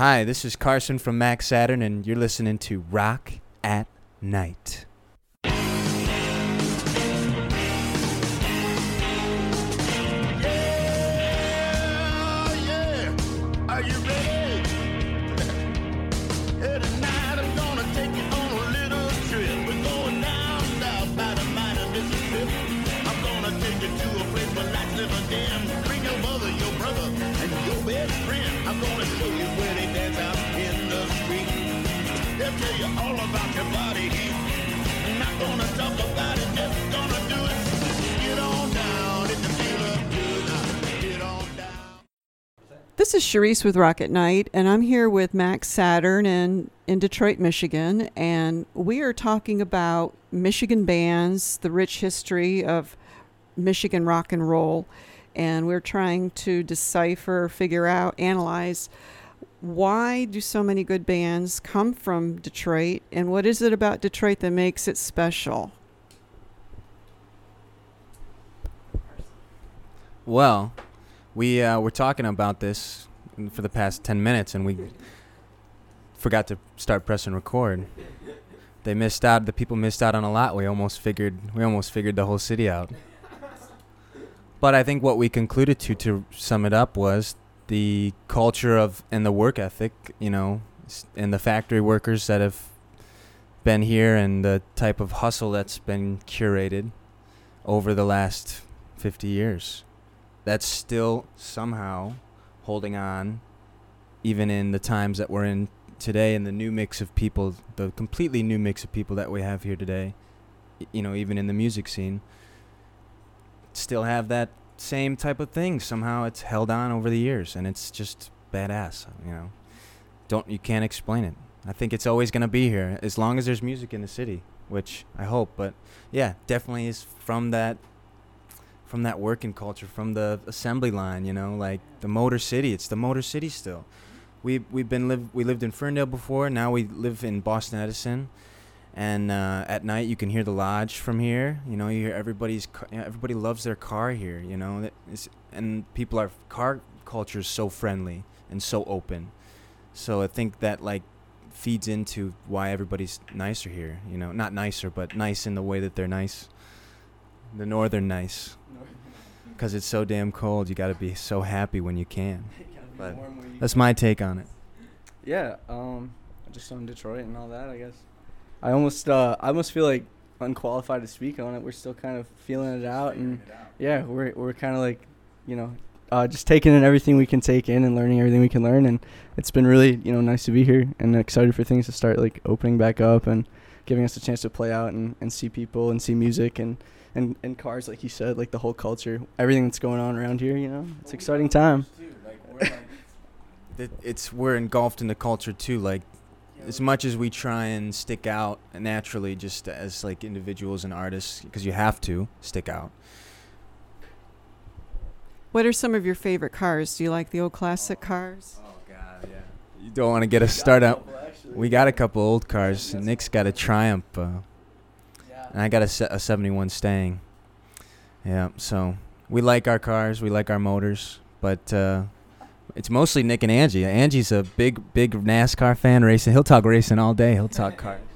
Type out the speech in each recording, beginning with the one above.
Hi, this is Carson from Mac Saturn, and you're listening to Rock at Night. Charisse with Rock at Night, and I'm here with Mac Saturn in, in Detroit, Michigan. And we are talking about Michigan bands, the rich history of Michigan rock and roll. And we're trying to decipher, figure out, analyze why do so many good bands come from Detroit, and what is it about Detroit that makes it special? Well, we uh, were talking about this for the past 10 minutes, and we forgot to start pressing record. They missed out. The people missed out on a lot. We almost figured. We almost figured the whole city out. But I think what we concluded to, to sum it up, was the culture of and the work ethic. You know, and the factory workers that have been here, and the type of hustle that's been curated over the last 50 years. That's still somehow holding on, even in the times that we're in today, and the new mix of people, the completely new mix of people that we have here today. You know, even in the music scene, still have that same type of thing. Somehow it's held on over the years, and it's just badass. You know, don't you can't explain it. I think it's always gonna be here as long as there's music in the city, which I hope. But yeah, definitely is from that from that working culture, from the assembly line, you know, like the Motor City. It's the Motor City still. We we've been live we lived in Ferndale before. Now we live in Boston Edison, and uh, at night you can hear the lodge from here. You know, you hear everybody's everybody loves their car here. You know, is- and people are car culture is so friendly and so open. So I think that like feeds into why everybody's nicer here. You know, not nicer, but nice in the way that they're nice. The northern nice because it's so damn cold. You got to be so happy when you can. But that's my take on it. Yeah, um, just on Detroit and all that, I guess. I almost, uh, I almost feel like unqualified to speak on it. We're still kind of feeling it out, and yeah, we're we're kind of like, you know, uh, just taking in everything we can take in and learning everything we can learn, and it's been really, you know, nice to be here and excited for things to start like opening back up and giving us a chance to play out and, and see people and see music and. And, and cars, like you said, like the whole culture, everything that's going on around here, you know, it's an exciting time. It- It's we're engulfed in the culture too. Like as much as we try and stick out naturally, just as like individuals and artists, because you have to stick out. What are some of your favorite cars? Do you like the old classic cars? Oh God, yeah. You don't want to get us started. We got a couple old cars. Nick's got a Triumph, uh, and I got a, a 71 Stang. Yeah, so we like our cars, we like our motors, but uh, it's mostly Nick and Angie. Angie's a big, big NASCAR fan, racing. He'll talk racing all day. He'll talk cars.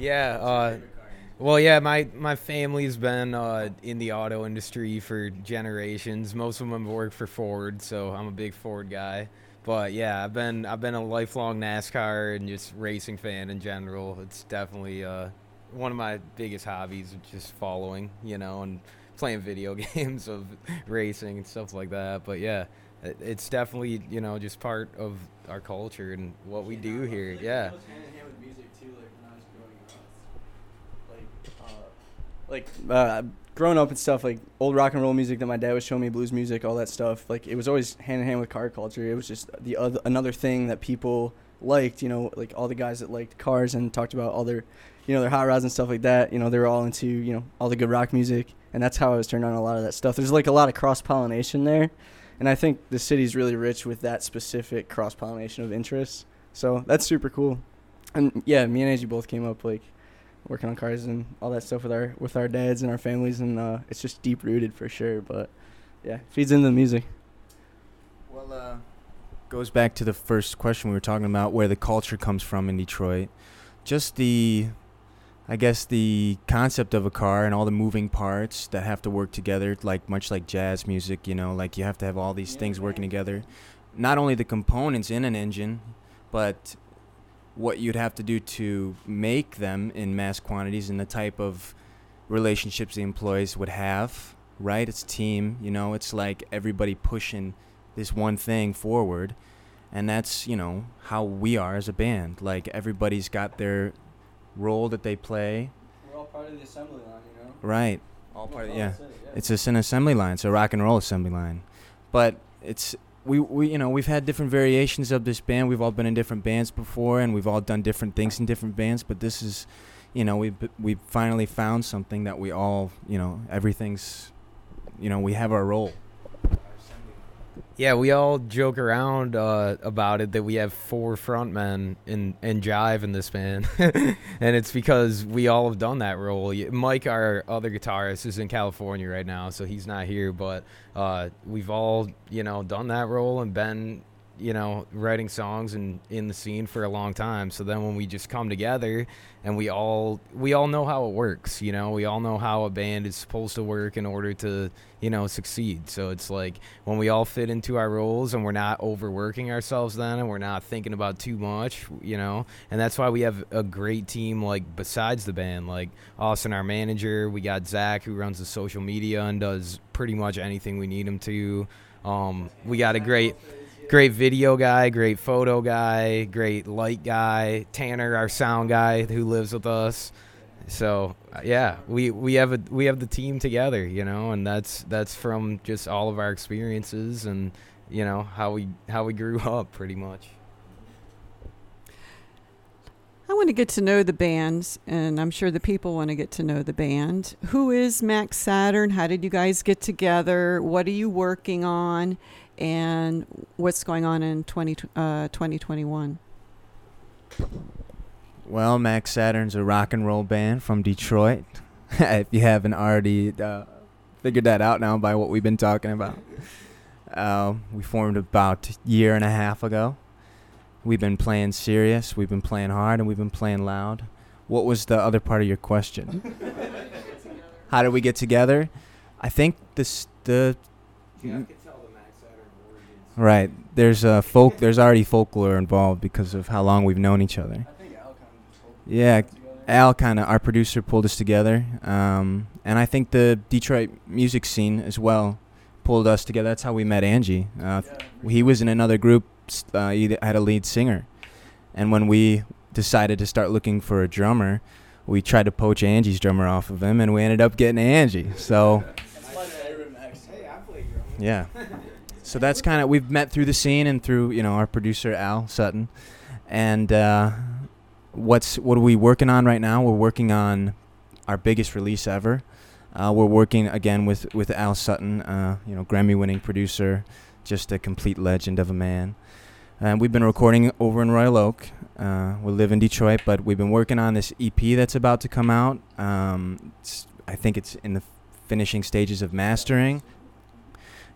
Yeah. Uh, well, yeah. My my family's been uh, in the auto industry for generations. Most of them have worked for Ford, so I'm a big Ford guy. But yeah, I've been I've been a lifelong NASCAR and just racing fan in general. It's definitely uh, one of my biggest hobbies, is just following, you know, and playing video games of racing and stuff like that. But yeah, it, it's definitely you know just part of our culture and what we do here. Yeah. It goes hand in hand with music too, like when I was growing up. Like uh like uh, growing up and stuff like old rock and roll music that my dad was showing me blues music all that stuff like it was always hand in hand with car culture it was just the other another thing that people liked you know like all the guys that liked cars and talked about all their you know their hot rods and stuff like that you know they were all into you know all the good rock music and that's how I was turned on a lot of that stuff. There's like a lot of cross pollination there and I think the city's really rich with that specific cross pollination of interests so that's super cool. And yeah me and Angie both came up like working on cars and all that stuff with our with our dads and our families and uh, it's just deep rooted for sure but yeah feeds into the music. Well, uh, goes back to the first question we were talking about, where the culture comes from in Detroit. Just the, I guess the concept of a car and all the moving parts that have to work together, like much like jazz music, you know, like you have to have all these things working together. Not only the components in an engine, but what you'd have to do to make them in mass quantities and the type of relationships the employees would have, right? It's team, you know, it's like everybody pushing this one thing forward. And that's, you know, how we are as a band. Like everybody's got their role that they play. We're all part of the assembly line, you know. Right. All part of, yeah. It's just an assembly line. It's a rock and roll assembly line. But it's we, we you know we've had different variations of this band. We've all been in different bands before, and we've all done different things in different bands. But this is, you know, we we finally found something that we all you know everything's, you know, we have our role. Yeah, we all joke around uh, about it that we have four frontmen in and Jive in this band, and it's because we all have done that role. Mike, our other guitarist, is in California right now, so he's not here. But uh, we've all, you know, done that role and been, you know, writing songs and in the scene for a long time. So then when we just come together and we all we all know how it works, you know, we all know how a band is supposed to work in order to, you know, succeed. So it's like when we all fit into our roles and we're not overworking ourselves then and we're not thinking about too much, you know. And that's why we have a great team like besides the band, like Austin our manager, we got Zach who runs the social media and does pretty much anything we need him to. Um, we got a great great video guy, great photo guy, great light guy, Tanner, our sound guy who lives with us. So uh, yeah, we we have a we have the team together, you know, and that's that's from just all of our experiences and you know how we how we grew up pretty much. I want to get to know the bands, and I'm sure the people want to get to know the band. Who is Mac Saturn? How did you guys get together? What are you working on? And what's going on in 20, uh, 2021? Well, Mac Saturn's a rock and roll band from Detroit. if you haven't already uh, figured that out now by what we've been talking about, uh, we formed about a year and a half ago. We've been playing serious, we've been playing hard, and we've been playing loud. What was the other part of your question? How did we get together? I think this the right. There's a folk. There's already folklore involved because of how long we've known each other. I think Al kind of Yeah, Al kind of our producer pulled us together, um, and I think the Detroit music scene as well pulled us together. That's how we met Angie. Uh, he was in another group. Uh, he had a lead singer, and when we decided to start looking for a drummer, we tried to poach Angie's drummer off of him, and we ended up getting Angie. So That's my favorite Max. Hey, I play yeah. So that's kind of we've met through the scene and through you know our producer Al Sutton, and uh, what's what are we working on right now? We're working on our biggest release ever. Uh, we're working again with with Al Sutton, uh, you know Grammy-winning producer, just a complete legend of a man. And we've been recording over in Royal Oak. Uh, we live in Detroit, but we've been working on this EP that's about to come out. Um, I think it's in the finishing stages of mastering.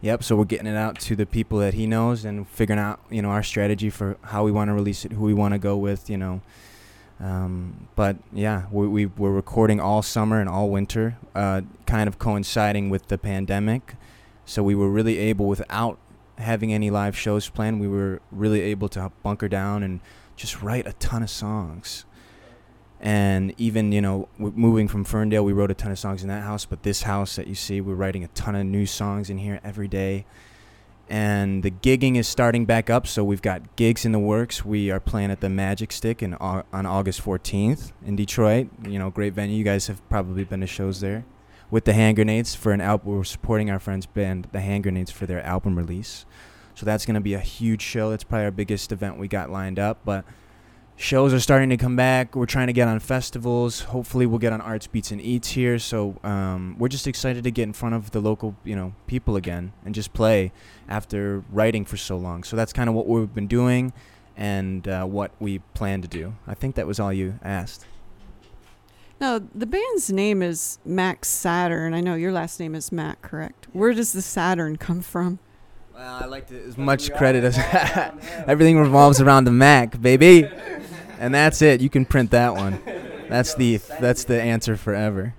Yep. So we're getting it out to the people that he knows and figuring out, you know, our strategy for how we want to release it, who we want to go with, you know. Um, but yeah, we, we we're recording all summer and all winter, uh, kind of coinciding with the pandemic. So we were really able, without having any live shows planned, we were really able to bunker down and just write a ton of songs. And even you know, moving from Ferndale, we wrote a ton of songs in that house. But this house that you see, we're writing a ton of new songs in here every day. And the gigging is starting back up, so we've got gigs in the works. We are playing at the Magic Stick in, on August 14th in Detroit. You know, great venue. You guys have probably been to shows there. With the Hand Grenades for an album, we're supporting our friends band, the Hand Grenades, for their album release. So that's going to be a huge show. That's probably our biggest event we got lined up. But shows are starting to come back. We're trying to get on festivals. Hopefully, we'll get on Arts Beats and Eats here. So um, we're just excited to get in front of the local, you know, people again and just play after writing for so long. So that's kind of what we've been doing and uh, what we plan to do. I think that was all you asked. Now, the band's name is Mac Saturn. I know your last name is Mac, correct? Where does the Saturn come from? Well, I like to as much credit as everything revolves around the Mac, baby. And that's it. You can print that one. That's the that's the answer forever.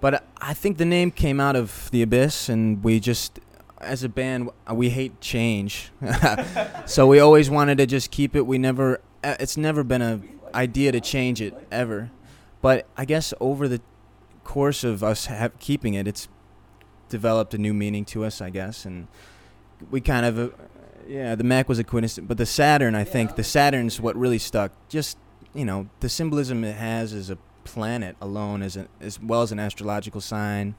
But I think the name came out of the abyss, and we just, as a band, we hate change. so we always wanted to just keep it. We never. uh, It's never been a idea to change it ever. But I guess over the course of us keeping it, it's developed a new meaning to us. I guess, and we kind of, uh, yeah, the Mac was a quintessence, but the Saturn, I think, the Saturn's what really stuck. Just you know, the symbolism it has as a planet alone, as a, as well as an astrological sign.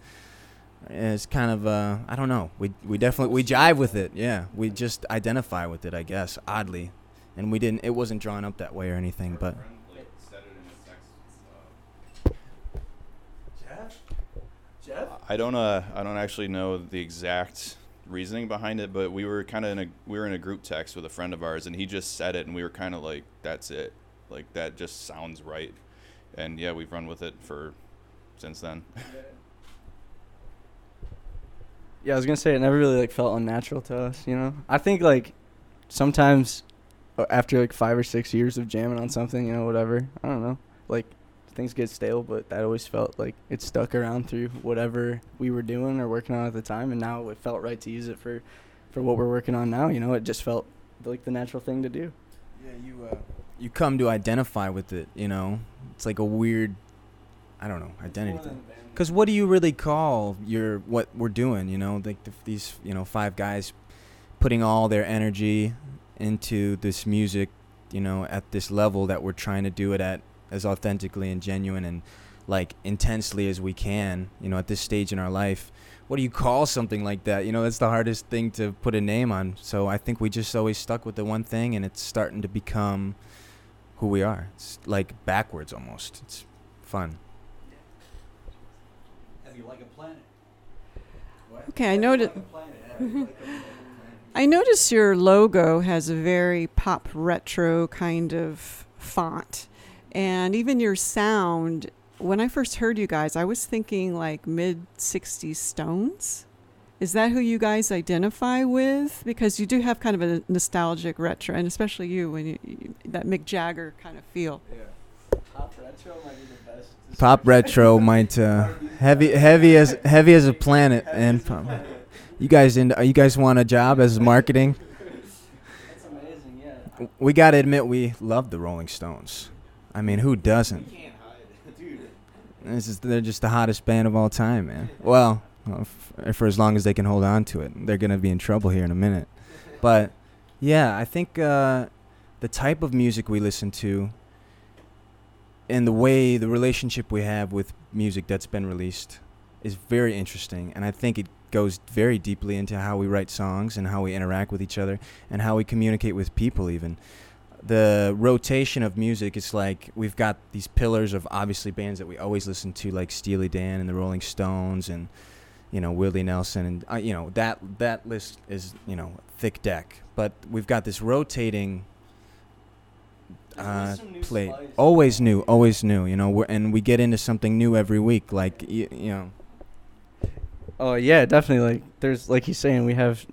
It's kind of, uh, I don't know. We we definitely we jive with it. Yeah, we just identify with it, I guess. Oddly, and we didn't. It wasn't drawn up that way or anything, but. I don't uh I don't actually know the exact reasoning behind it, but we were kind of in a we were in a group text with a friend of ours, and he just said it, and we were kind of like, "That's it," like that just sounds right, and yeah, we've run with it for since then. Yeah, I was gonna say it never really like felt unnatural to us. You know, I think like sometimes uh, after like five or six years of jamming on something, you know, whatever. I don't know, like things get stale, but that always felt like it stuck around through whatever we were doing or working on at the time, and now it felt right to use it for for what we're working on now. You know, it just felt like the natural thing to do. Yeah, you uh, you come to identify with it. You know, it's like a weird, I don't know, identity thing. Because what do you really call your what we're doing? You know, like the, these you know five guys putting all their energy into this music. You know, at this level that we're trying to do it at as authentically and genuine and like intensely as we can. You know, at this stage in our life. What do you call something like that? You know, that's the hardest thing to put a name on. So I think we just always stuck with the one thing, and it's starting to become who we are. It's like backwards almost. It's fun. Have you like a planet? Okay, I noticed. Like a planet. Have you like a planet? I notice your logo has a very pop retro kind of font. And even your sound, when I first heard you guys, I was thinking like mid 60s Stones. Is that who you guys identify with? Because you do have kind of a nostalgic retro, and especially you, when you, you that Mick Jagger kind of feel. Pop retro might be the best. Pop retro might uh, heavy heavy as heavy as a planet and pop. You guys in? You guys want a job as marketing? That's amazing. Yeah. We gotta admit we love the Rolling Stones. I mean, who doesn't? This is they're just the hottest band of all time, man. Well, f- for as long as they can hold on to it, they're gonna be in trouble here in a minute. But yeah, I think uh, the type of music we listen to and the way the relationship we have with music that's been released is very interesting, and I think it goes very deeply into how we write songs and how we interact with each other and how we communicate with people even the rotation of music it's like we've got these pillars of obviously bands that we always listen to like Steely Dan and the Rolling Stones and you know Willie Nelson and uh, you know that that list is you know thick deck but we've got this rotating uh, always some new plate spice. always new always new you know we're, and we get into something new every week like you, you know Oh yeah, definitely. Like there's like he's saying, we have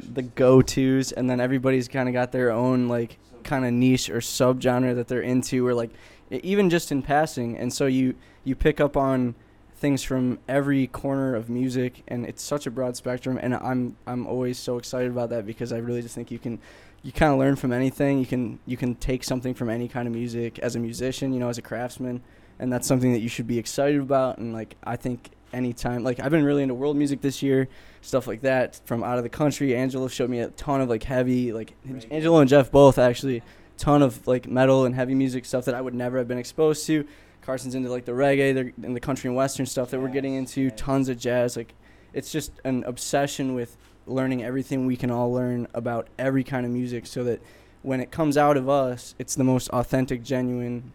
the go tos, and then everybody's kind of got their own like kind of niche or subgenre that they're into, or like even just in passing. And so you you pick up on things from every corner of music, and it's such a broad spectrum. And I'm I'm always so excited about that because I really just think you can you kind of learn from anything. You can you can take something from any kind of music as a musician, you know, as a craftsman, and that's something that you should be excited about. And like I think anytime, like I've been really into world music this year, stuff like that from out of the country. Angelo showed me a ton of like heavy, like Angelo and Jeff both actually, ton of like metal and heavy music stuff that I would never have been exposed to. Carson's into like the reggae, they're in the country and western stuff that we're getting into, tons of jazz. Like it's just an obsession with learning everything we can all learn about every kind of music so that when it comes out of us, it's the most authentic, genuine,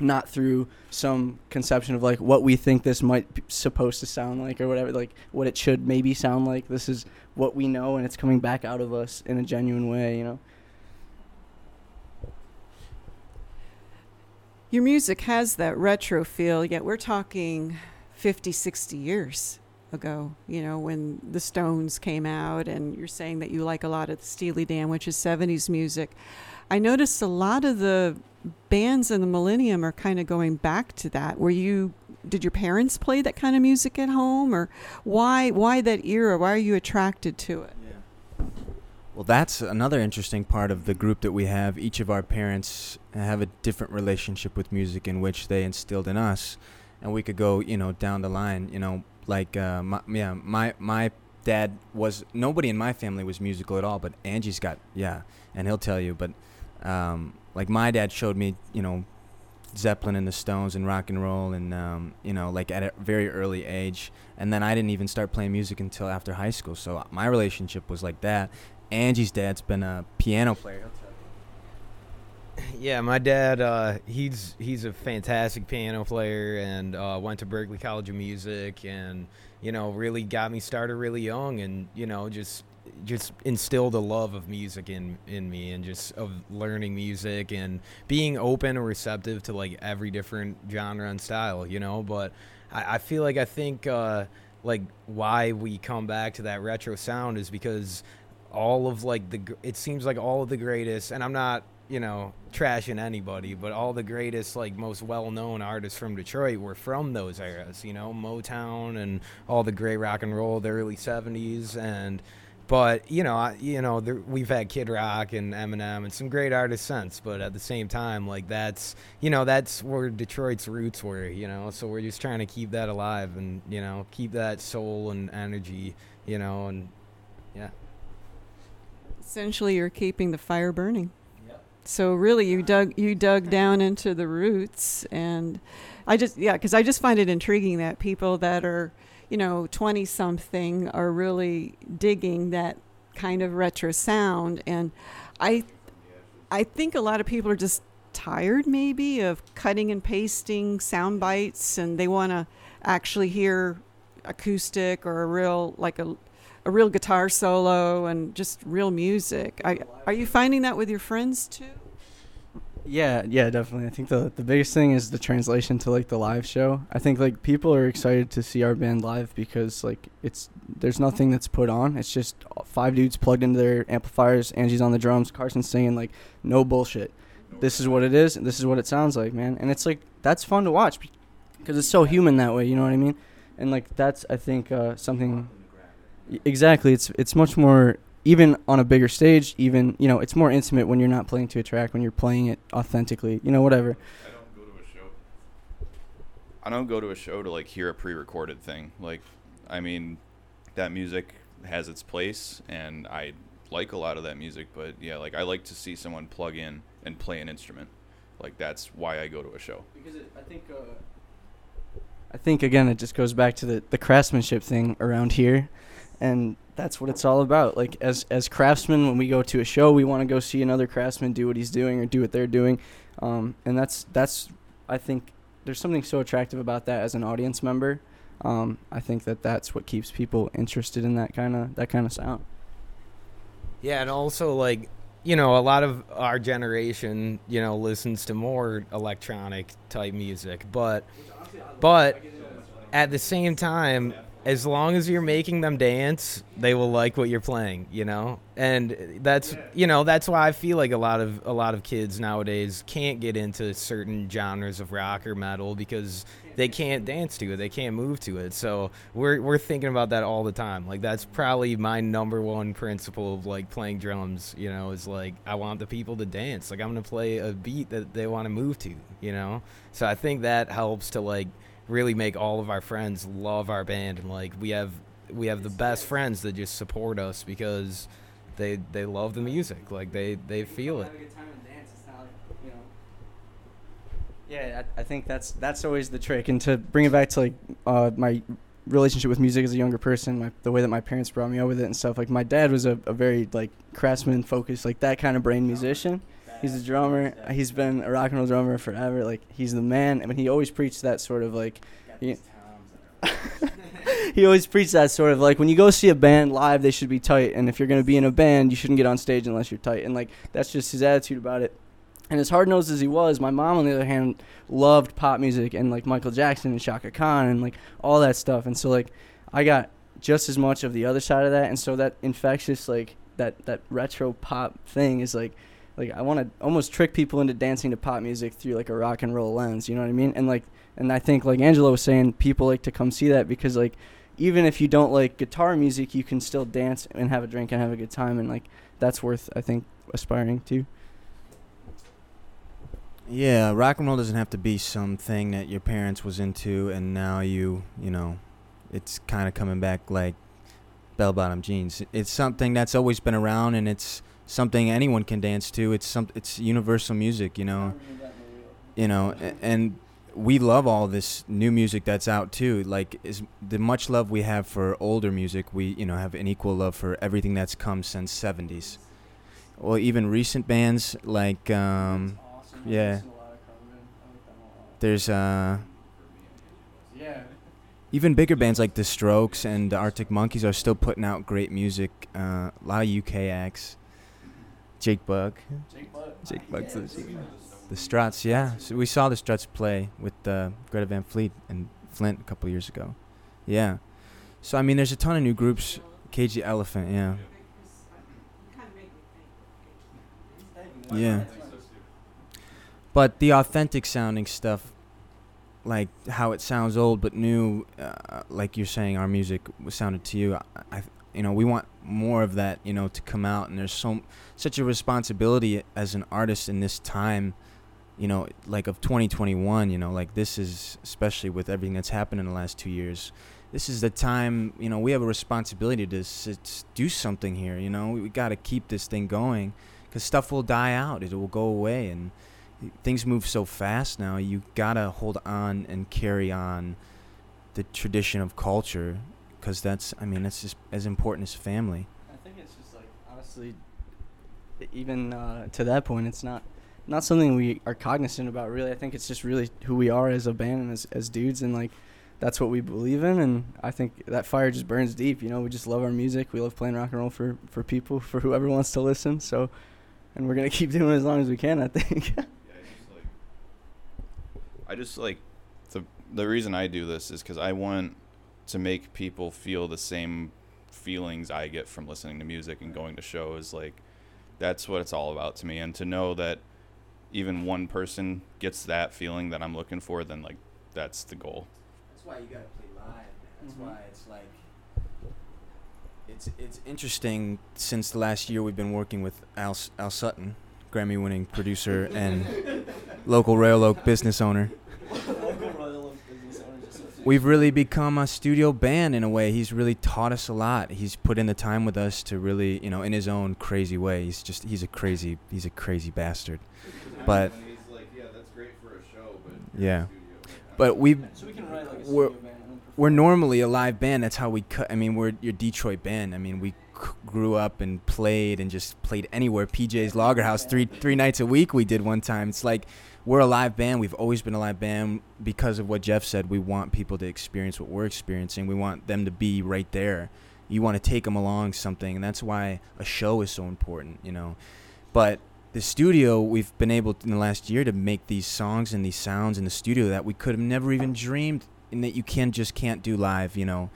not through some conception of like what we think this might be supposed to sound like or whatever, like what it should maybe sound like. This is what we know and it's coming back out of us in a genuine way, you know? Your music has that retro feel, yet we're talking 50, 60 years. Ago, you know, when the Stones came out, and you're saying that you like a lot of Steely Dan, which is 70s music. I noticed a lot of the bands in the millennium are kind of going back to that. Were you did your parents play that kind of music at home or why why that era? Why are you attracted to it? Well, that's another interesting part of the group that we have. Each of our parents have a different relationship with music in which they instilled in us, and we could go, you know, down the line. You know, like, uh, my, yeah, my my dad was nobody in my family was musical at all, but Angie's got yeah, and he'll tell you. But um, like my dad showed me, you know, Zeppelin and the Stones and rock and roll, and um, you know, like at a very early age. And then I didn't even start playing music until after high school. So my relationship was like that. Angie's dad's been a piano player. Yeah, my dad, uh, he's he's a fantastic piano player and uh, went to Berklee College of Music, and you know really got me started really young, and you know just just instilled a love of music in in me, and just of learning music and being open and receptive to like every different genre and style, you know. But I, I feel like I think uh, like why we come back to that retro sound is because all of like the it seems like all of the greatest and i'm not you know trashing anybody but all the greatest like most well-known artists from detroit were from those eras you know motown and all the great rock and roll the early 70s and but you know I, you know there, we've had kid rock and eminem and some great artists since but at the same time like that's you know that's where detroit's roots were you know so we're just trying to keep that alive and you know keep that soul and energy you know and yeah Essentially, you're keeping the fire burning. So really, you dug you dug down into the roots, and I just yeah, because I just find it intriguing that people that are you know twenty something are really digging that kind of retro sound, and I I think a lot of people are just tired maybe of cutting and pasting sound bites, and they want to actually hear acoustic or a real like a a real guitar solo and just real music. I, are you finding that with your friends too? Yeah, yeah, definitely. I think the the biggest thing is the translation to like the live show. I think like people are excited to see our band live because like it's there's nothing that's put on. It's just five dudes plugged into their amplifiers. Angie's on the drums, Carson's singing like no bullshit. This is what it is. and This is what it sounds like, man. And it's like that's fun to watch because it's so human that way. You know what I mean? And like that's I think uh, something Exactly. It's it's much more even on a bigger stage. Even you know, it's more intimate when you're not playing to a track. When you're playing it authentically. You know, whatever. I don't go to a show. I don't go to a show to like hear a pre-recorded thing. Like, I mean, that music has its place, and I like a lot of that music. But yeah, like I like to see someone plug in and play an instrument. Like that's why I go to a show. Because it, I think. Uh, I think again, it just goes back to the the craftsmanship thing around here, and that's what it's all about. Like as as craftsmen, when we go to a show, we want to go see another craftsman do what he's doing or do what they're doing, um, and that's that's I think there's something so attractive about that as an audience member. Um, I think that that's what keeps people interested in that kind of that kind of sound. Yeah, and also like you know, a lot of our generation, you know, listens to more electronic type music, but but at the same time, as long as you're making them dance, they will like what you're playing, you know? And that's you know, that's why I feel like a lot of a lot of kids nowadays can't get into certain genres of rock or metal because they can't dance to it, they can't move to it. So we're we're thinking about that all the time. Like that's probably my number one principle of like playing drums, you know, is like I want the people to dance. Like I'm going to play a beat that they want to move to, you know? So I think that helps to like really make all of our friends love our band and like we have we have the best friends that just support us because they they love the music like they they feel it Yeah, I, I think that's that's always the trick. And to bring it back to like uh, my relationship with music as a younger person, my, the way that my parents brought me up with it and stuff. Like my dad was a, a very like craftsman focused, like that kind of brain musician. He's a drummer. He's been a rock and roll drummer forever. Like he's the man. I mean, he always preached that sort of like. He, he always preached that sort of like when you go see a band live, they should be tight, and if you're gonna be in a band, you shouldn't get on stage unless you're tight. And like that's just his attitude about it. And as hard nosed as he was, my mom on the other hand loved pop music and like Michael Jackson and Chaka Khan and like all that stuff. And so like I got just as much of the other side of that, and so that infectious like that that retro pop thing is like like I want to almost trick people into dancing to pop music through like a rock and roll lens. You know what I mean? And like and I think like Angelo was saying, people like to come see that because like even if you don't like guitar music, you can still dance and have a drink and have a good time, and like that's worth I think aspiring to. Yeah, rock and roll doesn't have to be something that your parents was into and now you, you know, it's kind of coming back like bell bottom jeans. It's something that's always been around and it's something anyone can dance to. It's some it's universal music, you know. You know, and we love all this new music that's out too. Like is the much love we have for older music, we, you know, have an equal love for everything that's come since 70s. Well, even recent bands like um yeah. There's uh Yeah. even bigger bands like The Strokes and the Arctic Monkeys are still putting out great music. Uh, a lot of UK acts. Jake Bugg. Jake Bugg's the, the Struts, yeah. So we saw the Struts play with uh, Greta Van Fleet and Flint a couple years ago. Yeah. So I mean, there's a ton of new groups. Cage the Elephant, yeah. Yeah. But the authentic sounding stuff, like how it sounds old but new, uh, like you're saying, our music sounded to you. I, I, you know, we want more of that, you know, to come out. And there's so such a responsibility as an artist in this time, you know, like of 2021. You know, like this is especially with everything that's happened in the last two years. This is the time, you know, we have a responsibility to s- do something here. You know, we, we got to keep this thing going because stuff will die out. It will go away, and things move so fast now. You gotta hold on and carry on the tradition of culture because that's, I mean, that's just as important as family. I think it's just like honestly, even uh, to that point, it's not not something we are cognizant about. Really, I think it's just really who we are as a band and as as dudes, and like that's what we believe in. And I think that fire just burns deep. You know, we just love our music. We love playing rock and roll for for people, for whoever wants to listen. So, and we're gonna keep doing it as long as we can. I think. Yeah, I just like I just like the the reason I do this is because I want to make people feel the same feelings I get from listening to music and going to shows. Like that's what it's all about to me, and to know that even one person gets that feeling that I'm looking for, then like that's the goal. That's why you gotta play live. Man. That's Mhm. why it's like it's it's interesting. Since the last year, we've been working with Al Al Sutton, Grammy-winning producer and local Royal Oak business owner. We've really become a studio band in a way. He's really taught us a lot. He's put in the time with us to really, you know, in his own crazy way. He's just he's a crazy he's a crazy bastard. But like, yeah, that's great for a show, but yeah. But we So we can write like a We're- studio band and then we're normally a live band. That's how we cut. I mean, we're your Detroit band. I mean, we c- grew up and played and just played anywhere. PJ's Lager House three three nights a week. We did one time. It's like we're a live band. We've always been a live band because of what Jeff said. We want people to experience what we're experiencing. We want them to be right there. You want to take them along something, and that's why a show is so important. You know, but the studio we've been able to, in the last year to make these songs and these sounds in the studio that we could have never even dreamed and that you can just can't do live you know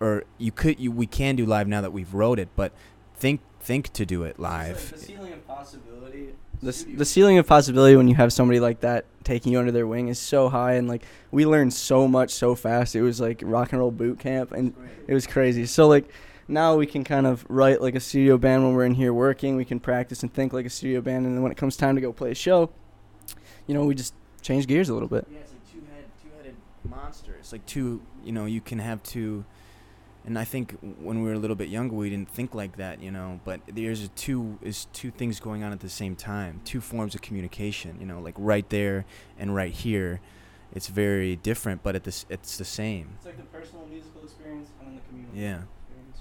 or you could you we can do live now that we've wrote it but think think to do it It's like live the ceiling of possibility. The, the ceiling of possibility when you have somebody like that taking you under their wing is so high, and like we learned so much so fast. It was like rock and roll boot camp, and it was crazy. So like now we can kind of write like a studio band when we're in here working. We can practice and think like a studio band, and then when it comes time to go play a show, you know, we just change gears a little bit. yeah it's like two head two-headed monster it's like two you know you can have two and I think when we were a little bit younger, we didn't think like that, you know. But there's a two is two things going on at the same time, two forms of communication, you know, like right there and right here. It's very different, but at this it's the same. It's like the personal musical experience and then the community. Yeah. experience.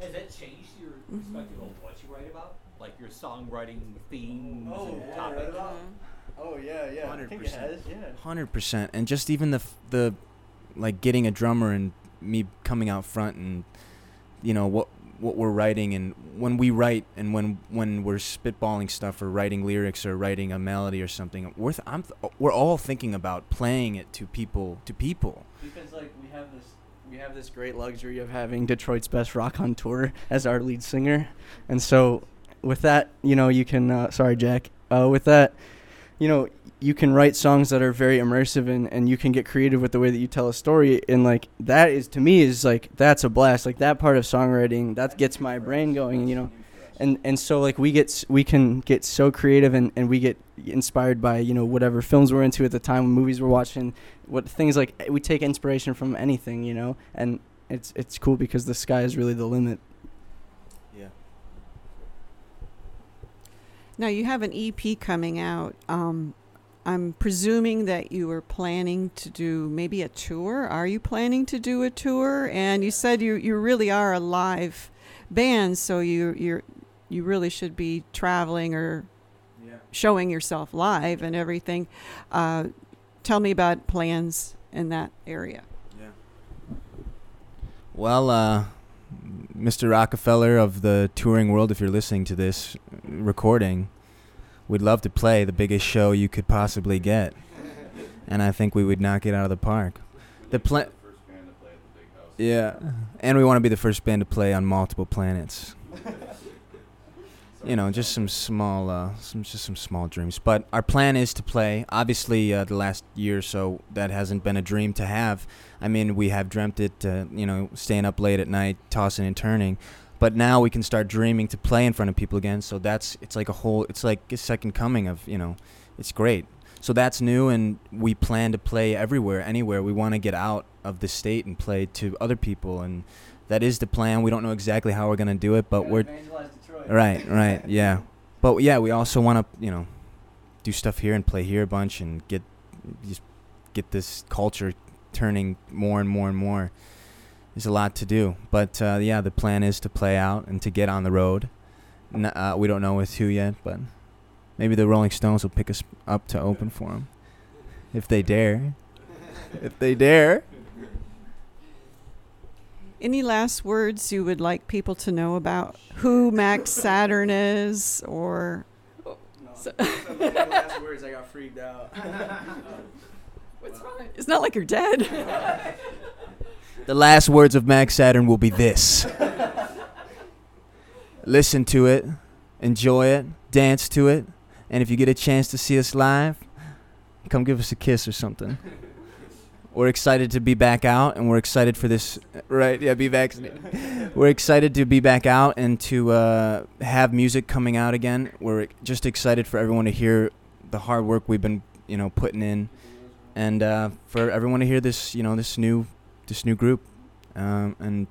Has that changed your mm-hmm. perspective on what you write about? Like your songwriting themes Oh, and yeah, topics? right mm-hmm. Oh yeah, yeah. I think it 100%. has. Yeah. Hundred percent, and just even the f- the like getting a drummer and me coming out front and you know what what we're writing and when we write and when when we're spitballing stuff or writing lyrics or writing a melody or something, we're th- th- we're all thinking about playing it to people to people. Because like we have this, we have this great luxury of having Detroit's best rock on tour as our lead singer, and so with that, you know, you can. Uh, sorry, Jack. Uh, with that, you know, you can write songs that are very immersive and, and you can get creative with the way that you tell a story and like that is to me is like that's a blast like that part of songwriting that gets my brain going you know and and so like we get we can get so creative and, and we get inspired by you know whatever films we're into at the time movies we're watching what things like we take inspiration from anything you know and it's it's cool because the sky is really the limit Yeah. Now you have an EP coming out. Um, I'm presuming that you were planning to do maybe a tour. Are you planning to do a tour? And you said you you really are a live band, so you you're you really should be traveling or showing yourself live and everything. Uh, tell me about plans in that area. Yeah. Well, uh, Mr. Rockefeller of the touring world, if you're listening to this recording, we'd love to play the biggest show you could possibly get, and I think we would knock it out of the park. The pla- Yeah, and we want to be the first band to play on multiple planets. you know, just some small, uh, some just some small dreams. But our plan is to play. Obviously, uh, the last year or so, that hasn't been a dream to have. I mean, we have dreamt it, uh, you know, staying up late at night, tossing and turning. But now we can start dreaming to play in front of people again. So that's it's like a whole, it's like a second coming of, you know, it's great. So that's new, and we plan to play everywhere, anywhere. We want to get out of the state and play to other people, and that is the plan. We don't know exactly how we're gonna do it, but we're right, right, yeah. But yeah, we also want to, you know, do stuff here and play here a bunch and get just get this culture turning more and more and more. There's a lot to do, but uh, yeah, the plan is to play out and to get on the road. N- uh, we don't know with who yet, but maybe the Rolling Stones will pick us up to open for them if they dare. if they dare. Any last words you would like people to know about who Mac Saturn is, or Oh, no. So last words i got freaked out what's wrong? It's not like you're dead. The last words of Mac Saturn will be this. Listen to it, enjoy it, dance to it, and if you get a chance to see us live, come give us a kiss or something. We're excited to be back out, and we're excited for this. Right? Yeah, be vaccinated. we're excited to be back out and to uh, have music coming out again. We're just excited for everyone to hear the hard work we've been, you know, putting in, and uh, for everyone to hear this, you know, this new this new group, um, and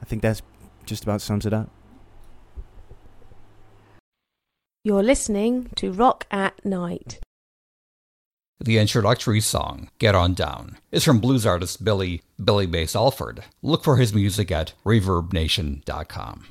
I think that's just about sums it up. You're listening to Rock at Night. The introductory song, Get On Down, is from blues artist Billy Billy Bass Alford. Look for his music at reverbnation.com.